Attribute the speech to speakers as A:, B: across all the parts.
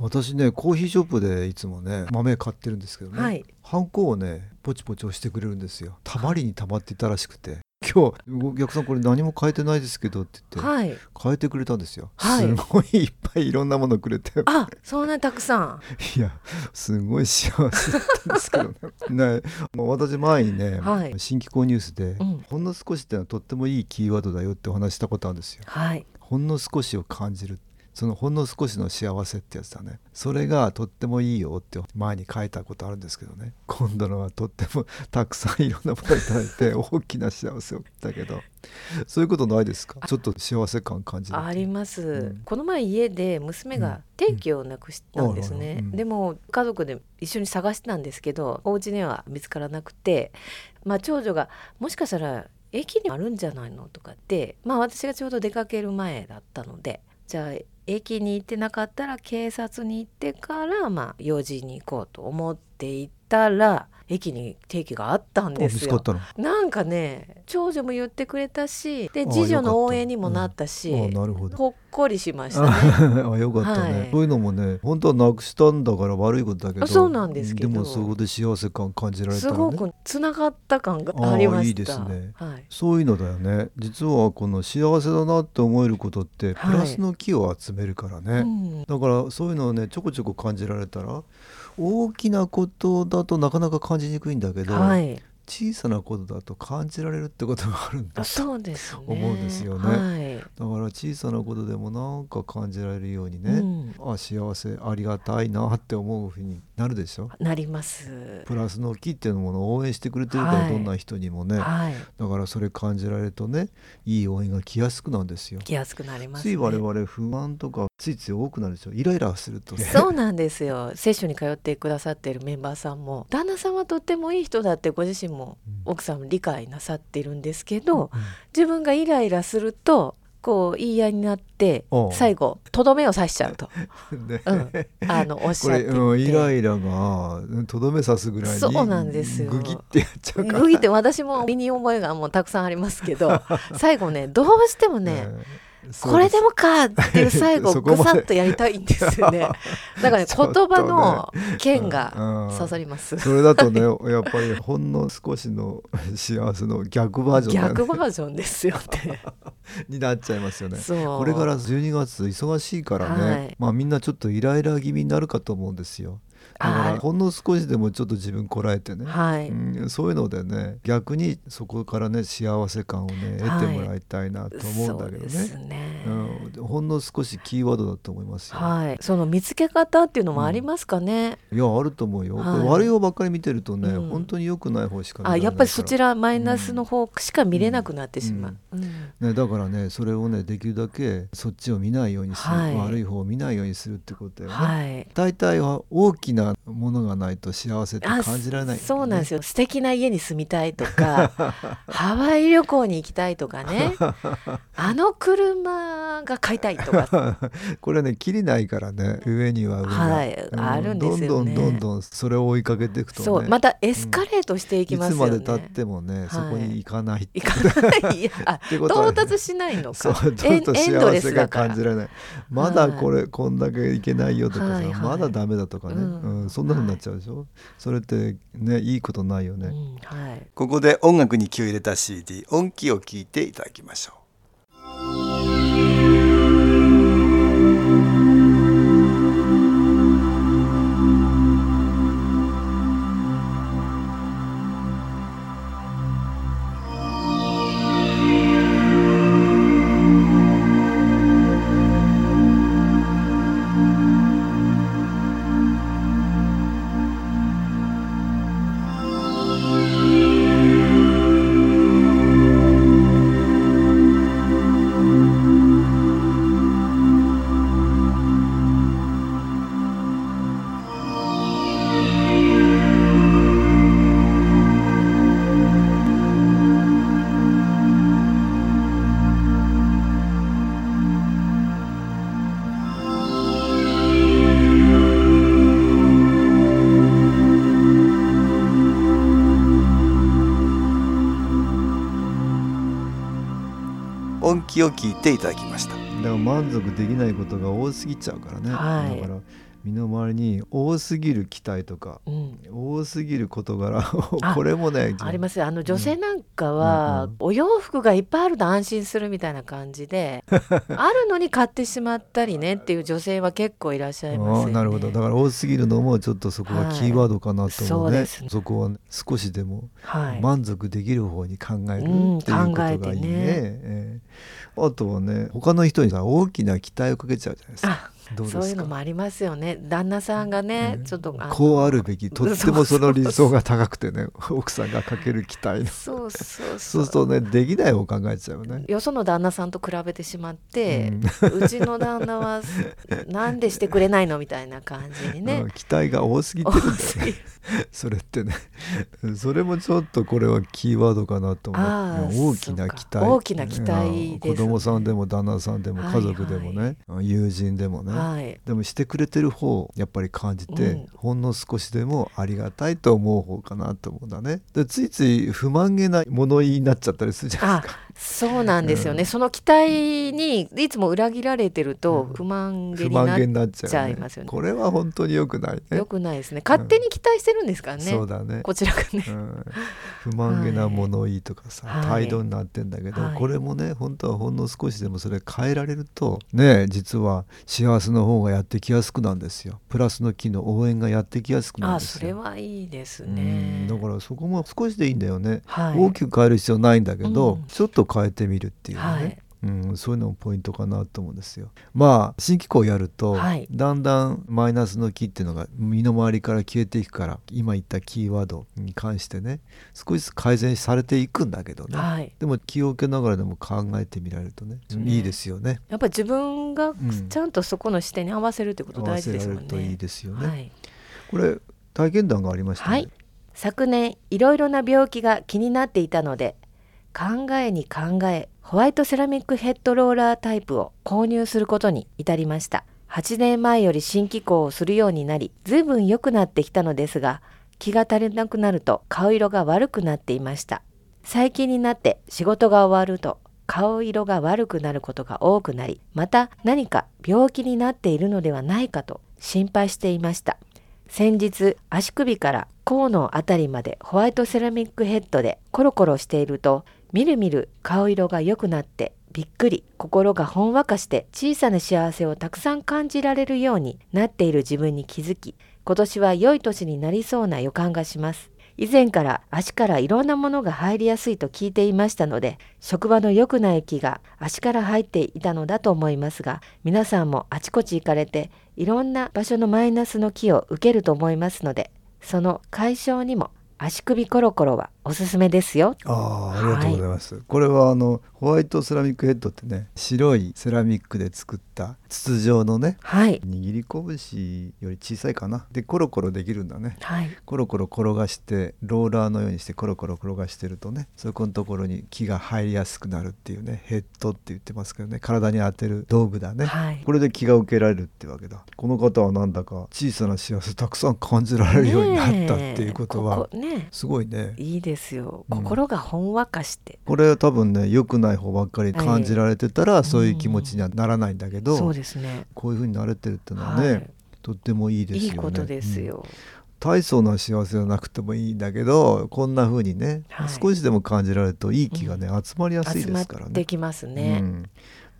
A: 私ねコーヒーショップでいつもね豆買ってるんですけどね、
B: はい。
A: ハンコをねポチポチ押してくれるんですよ。たまりにたまっていたらしくて。今日お客さんこれ何も変えてないですけどって言って、
B: はい。
A: 変えてくれたんですよ、
B: はい。
A: すごいいっぱいいろんなものくれて。
B: あ、そんなたくさん。
A: いやすごい幸せだったんですけどね。ね私前にね、
B: はい。
A: 新機構ニュースで、
B: うん。
A: ほんの少しってのはとってもいいキーワードだよってお話したことあるんですよ。
B: はい。
A: ほんの少しを感じるそのほんの少しの幸せってやつだね。それがとってもいいよって前に書いたことあるんですけどね。今度のはとってもたくさんいろんなものをいただいて 大きな幸せをだけど。そういうことないですか？ちょっと幸せ感感じる
B: あります、
A: うん。
B: この前家で娘が定期をなくしたんですね、
A: うん。うん。
B: でも家族で一緒に探してたんですけどお家には見つからなくてまあ長女がもしかしたら駅にあるんじゃないの？とかってまあ私がちょうど出かける前だったのでじゃあ駅に行ってなかったら警察に行ってからまあ用事に行こうと思っていたら駅に定期があったん
A: あ
B: ですよ。なんかね長女も言ってくれたしで
A: あ
B: 次女の応援にもなったし、
A: あなるほど。
B: ほっこりしました。ね。
A: あよかったね、
B: はい。
A: そういうのもね本当はなくしたんだから悪いことだけど
B: そうなんですけど。
A: でもそこで幸せ感感じられたね。
B: ごくつながった感がありまし
A: いいですね。
B: はい。
A: そういうのだよね。実はこの幸せだなって思えることって
B: はい。
A: プラスの木を集めるからね、
B: うん。
A: だからそういうのをねちょこちょこ感じられたら大きなことだとなかなか感じにくいんだけど、
B: はい。
A: 小さなことだと感じられるってことがあるんだ
B: あそうですね。
A: 思うんですよね
B: はい。
A: だから小さなことでもなんか感じられるようにね、
B: うん
A: あ幸せありがたいなって思うふうになるでしょ？
B: なります。
A: プラスの木っていうものを応援してくれてるから、
B: はい
A: どんな人にもね
B: はい。
A: だからそれ感じられるとねいい応援が来やすくなるんですよ。
B: 来やすくなります、ね。
A: つい我々不安とかついつい多くなるでしょ？イライラするとね
B: そうなんですよ。聖書に通ってくださっているメンバーさんも旦那さんはとってもいい人だってご自身も
A: うん
B: 奥さんも理解なさっているんですけど、
A: うん
B: 自分がイライラするとこう言い合いになって最後とどめを刺しちゃうと、
A: ね。
B: うん、あのおっし
A: これ、
B: ゃって。いて
A: うん、イライラがとどめ刺すぐらいに
B: そうなんですよ。
A: グギってやっちゃうから。
B: グギって私も身に覚えがもうたくさんありますけど 最後ねどうしてもね、
A: うん
B: これでもかっていう最後 ぐさっとやりたいんですよね。だからね言葉の剣が
A: うん
B: 刺さります。
A: それだとね やっぱりほんの少しの幸せの逆バージョン
B: 逆バージョンですよね。
A: になっちゃいますよね。これから12月忙しいからね、
B: はい
A: まあみんなちょっとイライラ気味になるかと思うんですよ。だか
B: はい
A: らほんの少しでもちょっと自分こらえてね、
B: はい。
A: うん、そういうのでね逆にそこからね幸せ感をね得てもらいたいなと思うんだけどね。
B: ね。
A: うん、ほんの少しキーワードだと思いますよ。
B: はい。その見つけ方っていうのもありますかね？
A: いやあると思うよ。
B: はい
A: 悪い方ばっかり見てるとね、
B: うん
A: 本当に良くない方しか
B: あ、やっぱりそちらマイナスの方しか見れなくなってしまう。うん
A: ね、だからねそれをねできるだけそっちを見ないようにする、
B: はい
A: 悪い方を見ないようにするってことだよね。
B: はい。
A: 大体は大きなものがないと幸せって
B: あ
A: 感じられない、
B: そうなんです
A: よ。
B: よ素敵な家に住みたいとか ハワイ旅行に行きたいとかね。あの車が買いたいとか。
A: これねきりないからね上には上が、
B: はい
A: うん
B: あるんですよね。
A: どんどんどんどんそれを追いかけていくとね。
B: そうまたエスカレートしていき
A: いつ
B: ますよね、
A: まで経ってもね、そこに行かない
B: 行かないい到達しないの
A: そう
B: か
A: ちょっと幸せが感じられない。まだこれ、こんだけいけないよとかさ、
B: はいはい。
A: まだダメだとかね、
B: う
A: うんんそんなふうになっちゃうでしょ、それってねいいことないよね、
B: うんはい。
A: ここで音楽に気を入れた CD 音気を聞いていただきましょうきを聞いていただきました。だから満足できないことが多すぎちゃうからね、
B: はい。
A: だから身の回りに多すぎる期待とか
B: うん。
A: 多すぎる事柄
B: あ
A: これもね
B: ありますよ。あの女性なんか
A: うん
B: は、
A: うん。
B: お洋服がいっぱいあると安心するみたいな感じで あるのに買ってしまったりねっていう女性は結構いらっしゃいますよね。
A: なるほど。だから多すぎるのもちょっとそこがキーワードかなと思うね,、
B: はいそうですね。
A: こはね少しでも
B: はい、
A: 満足できる方に考えるっていう
B: うん
A: ことがいいね,、
B: ね。
A: ええ。あとはね他の人にさ大きな期待をかけちゃうじゃないですか
B: そういうのもありますよね。旦那さんがね、
A: うん。
B: ちょっと
A: こうあるべきとってもその理想が高くてね奥さんがかける期待
B: そうそう
A: そ
B: そうう
A: するとねできない方を考えちゃうよね。
B: よその旦那さんと比べてしまって、
A: うん。
B: うちの旦那はなんでしてくれないのみたいな感じにね。
A: うん期待が多すぎてるんだよね。それってね。それもちょっとこれはキーワードかなと思
B: あー
A: う大きな期待。
B: 大きな期待ね。
A: 子供さんでも旦那さんでも
B: はい
A: 家族でもね、友人でもね、
B: はい
A: でもしてくれてる方をやっぱり感じて、
B: うん。
A: ほんの少しでもありがたいと思う方かなと思うんだねでついつい不満げな物言いになっちゃったりするじゃない
B: あ
A: ですか
B: そうなんですよね、
A: うん。
B: その期待にいつも裏切られてると
A: うん。
B: 不満げ
A: 不
B: になっ
A: ちゃ
B: いますよね。
A: これは本当に良くないね。
B: よくない。ですね勝手に期待してるんですからね、
A: そうだね。
B: こちらがね。
A: うん、不満げな物言いとかさ、
B: はい。
A: 態度になってんだけど、
B: はい。
A: これもね本当はほんの少しでもそれ変えられるとね実は幸せの方がやってきやすくなんですよ。プラスの機能応援がやってきやすくなん
B: あ
A: ですよ。
B: それはいいです
A: う
B: ね
A: ん。だからそこも少しでいいんだよね、
B: はい。
A: 大きく変える必要ないんだけど、
B: うん。
A: ちょっと変えてみるっていうね、
B: はい。
A: うん、そういうのもポイントかなと思うんですよ。まあ新機構をやると、
B: はい。
A: だんだんマイナスの気っていうのが身の回りから消えていくから今言ったキーワードに関してね少しずつ改善されていくんだけどね、
B: はい。
A: でも気を受けながらでも考えてみられるとね
B: ね。
A: いいですよね。
B: やっぱり自分が
A: ん。
B: ちゃんとそこの視点に合わせるってこと大事ですもんね。
A: 合わせられるといいですよね。
B: はい。
A: これ体験談がありましたね。
B: はい。昨年いろいろな病気が気になっていたので考えに考えホワイトセラミックヘッドローラータイプを購入することに至りました。8年前より新機構をするようになり随分良くなってきたのですが気が足りなくなると顔色が悪くなっていました。最近になって仕事が終わると顔色が悪くなることが多くなりまた何か病気になっているのではないかと心配していました。先日足首から甲のあたりまでホワイトセラミックヘッドでコロコロしているとみるみる顔色が良くなってびっくり。心がほんわかして小さな幸せをたくさん感じられるようになっている自分に気づき今年は良い年になりそうな予感がします。以前から足からいろんなものが入りやすいと聞いていましたので職場の良くない気が足から入っていたのだと思いますが皆さんもあちこち行かれていろんな場所のマイナスの気を受けると思いますのでその解消にも足首コロコロはおすすめですよ。
A: ああありがとうございます、これはあのホワイトセラミックヘッドってね白いセラミックで作った筒状のね
B: はい。
A: 握り拳より小さいかな。でコロコロできるんだね。
B: はい。
A: コロコロ転がしてローラーのようにしてコロコロ転がしてるとねそこのところに気が入りやすくなるっていうねヘッドって言ってますけどね体に当てる道具だね、
B: はい。
A: これで気が受けられるってわけだ。この方はなんだか小さな幸せたくさん感じられるようになったっていうことは、
B: ここね。
A: すごいね。
B: いいですよ。
A: うん。
B: 心がほんわかして、
A: これは多分ね良くない方ばっかり感じられてたら、
B: い
A: そういう気持ちにはならないんだけど、
B: そうですね。
A: こういう風になれてるっていうのはね、
B: はい。
A: とってもいいですよね。
B: いいことです
A: うん。
B: よ、
A: 大層な幸せじゃなくてもいいんだけどこんな風にね、
B: はい。
A: 少しでも感じられるといい気がね、集まりやすいですからね。
B: てきますね、
A: うん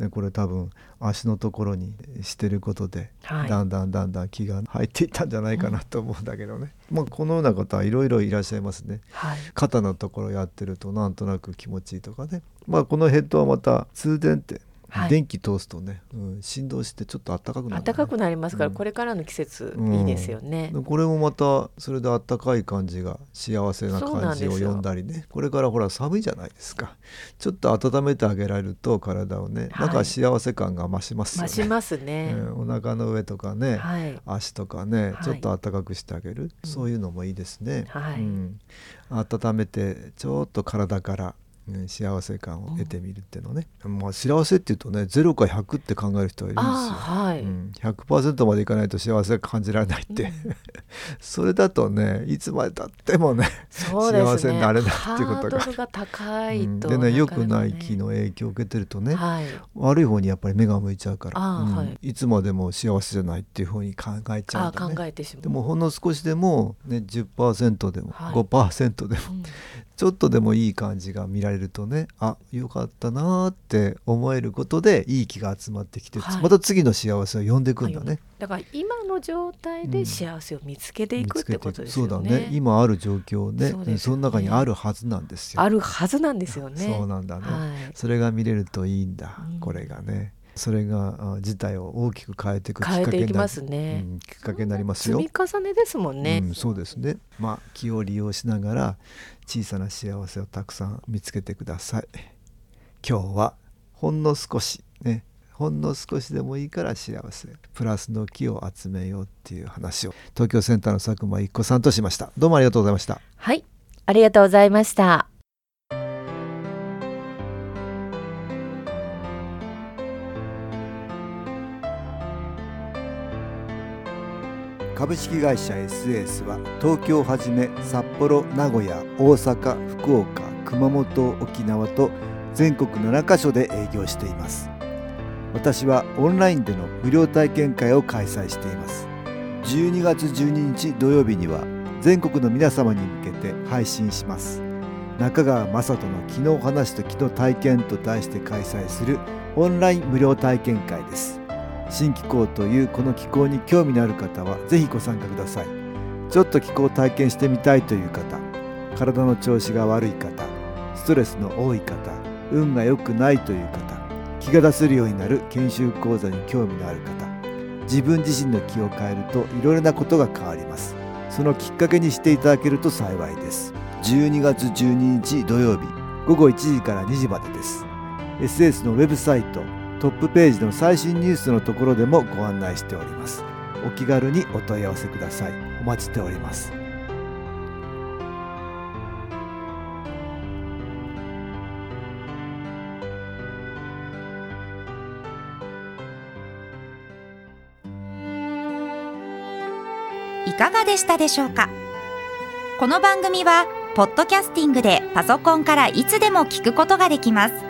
A: でこれ多分足のところにしてることで、
B: はい。
A: だんだんだんだん気が入っていったんじゃないかなと思うんだけどね、まあこのような方はいろいろいらっしゃいますね。
B: はい。
A: 肩のところやってるとなんとなく気持ちいいとかね。まあこのヘッドはまた通電って
B: はい。
A: 電気通すとね、うん、振動してちょっと暖かくなるね、
B: 暖かくなりますから、
A: うん。
B: これからの季節
A: うん。
B: いいですよね、
A: でこれもまたそれであったかい感じが幸せな感じを呼んだりね。これからほら寒いじゃないですか。ちょっと温めてあげられると体をね、
B: はい。
A: なんか幸せ感が増しますよね。
B: 増しますね、
A: うん。お腹の上とかね、
B: はい。
A: 足とかね、
B: はい。
A: ちょっと暖かくしてあげる、そういうのもいいですね、
B: はい。
A: うん、温めてちょっと体から、うん幸せ感を得てみるっていうのね、まあ幸せっていうとね0か100って考える人はいるんですよ。
B: はい、
A: うん、100%までいかないと幸せが感じられないって、それだとねいつまでたってもね
B: ね。
A: 幸せになれないっていうことが。
B: ハードルが高いと、
A: うん。でね良くない
B: 気
A: 気の影響を受けてるとね、
B: はい。
A: 悪い方にやっぱり目が向いちゃうから、
B: はい。
A: つまでも幸せじゃないっていうふうに考えちゃうんだね。
B: 考えてしまう。
A: でもほんの少しでも、ね、10%でも
B: はい。
A: 5%でも、
B: うん
A: ちょっとでもいい感じが見られるとねあよかったなーって思えることでいい気が集まってきて、
B: はい。
A: また次の幸せを呼んでくんだね。
B: だから今の状態で幸せを見つけていくってことですよね。
A: そうだね。今ある状況をね
B: ね。
A: その中にあるはずなんですよ。
B: あるはずなんですよね。
A: そうなんだね、
B: はい。
A: それが見れるといいんだ、
B: うん。
A: これがねそれがあ事態を大きく変えていくきっかけになる。
B: 変えていきますね。
A: うん、きっかけになりますよ。
B: 積み重ねですもんね。
A: うん、そうですね。まあ気を利用しながら小さな幸せをたくさん見つけてください。今日はほんの少しね。ほんの少しでもいいから幸せ。プラスの木を集めようっていう話を。東京センターの佐久間一子さんとしました。どうもありがとうございました。
B: はい、ありがとうございました。
A: 株式会社 SS は東京をはじめ札幌名古屋大阪福岡熊本沖縄と全国7カ所で営業しています。私はオンラインでの無料体験会を開催しています。12月12日土曜日には全国の皆様に向けて配信します。中川雅人の「昨日話と昨日体験」と題して開催するオンライン無料体験会です。新気候というこの気候に興味のある方はぜひご参加ください。ちょっと気候を体験してみたいという方体の調子が悪い方ストレスの多い方運が良くないという方気が出せるようになる研修講座に興味のある方自分自身の気を変えるといろいろなことが変わります。そのきっかけにしていただけると幸いです。12月12日土曜日午後1時から2時までです。SS のウェブサイトトップページの最新ニュースのところでもご案内しております。お気軽にお問い合わせください。お待ちしております。
C: いかがでしたでしょうか？この番組はポッドキャスティングでパソコンからいつでも聞くことができます。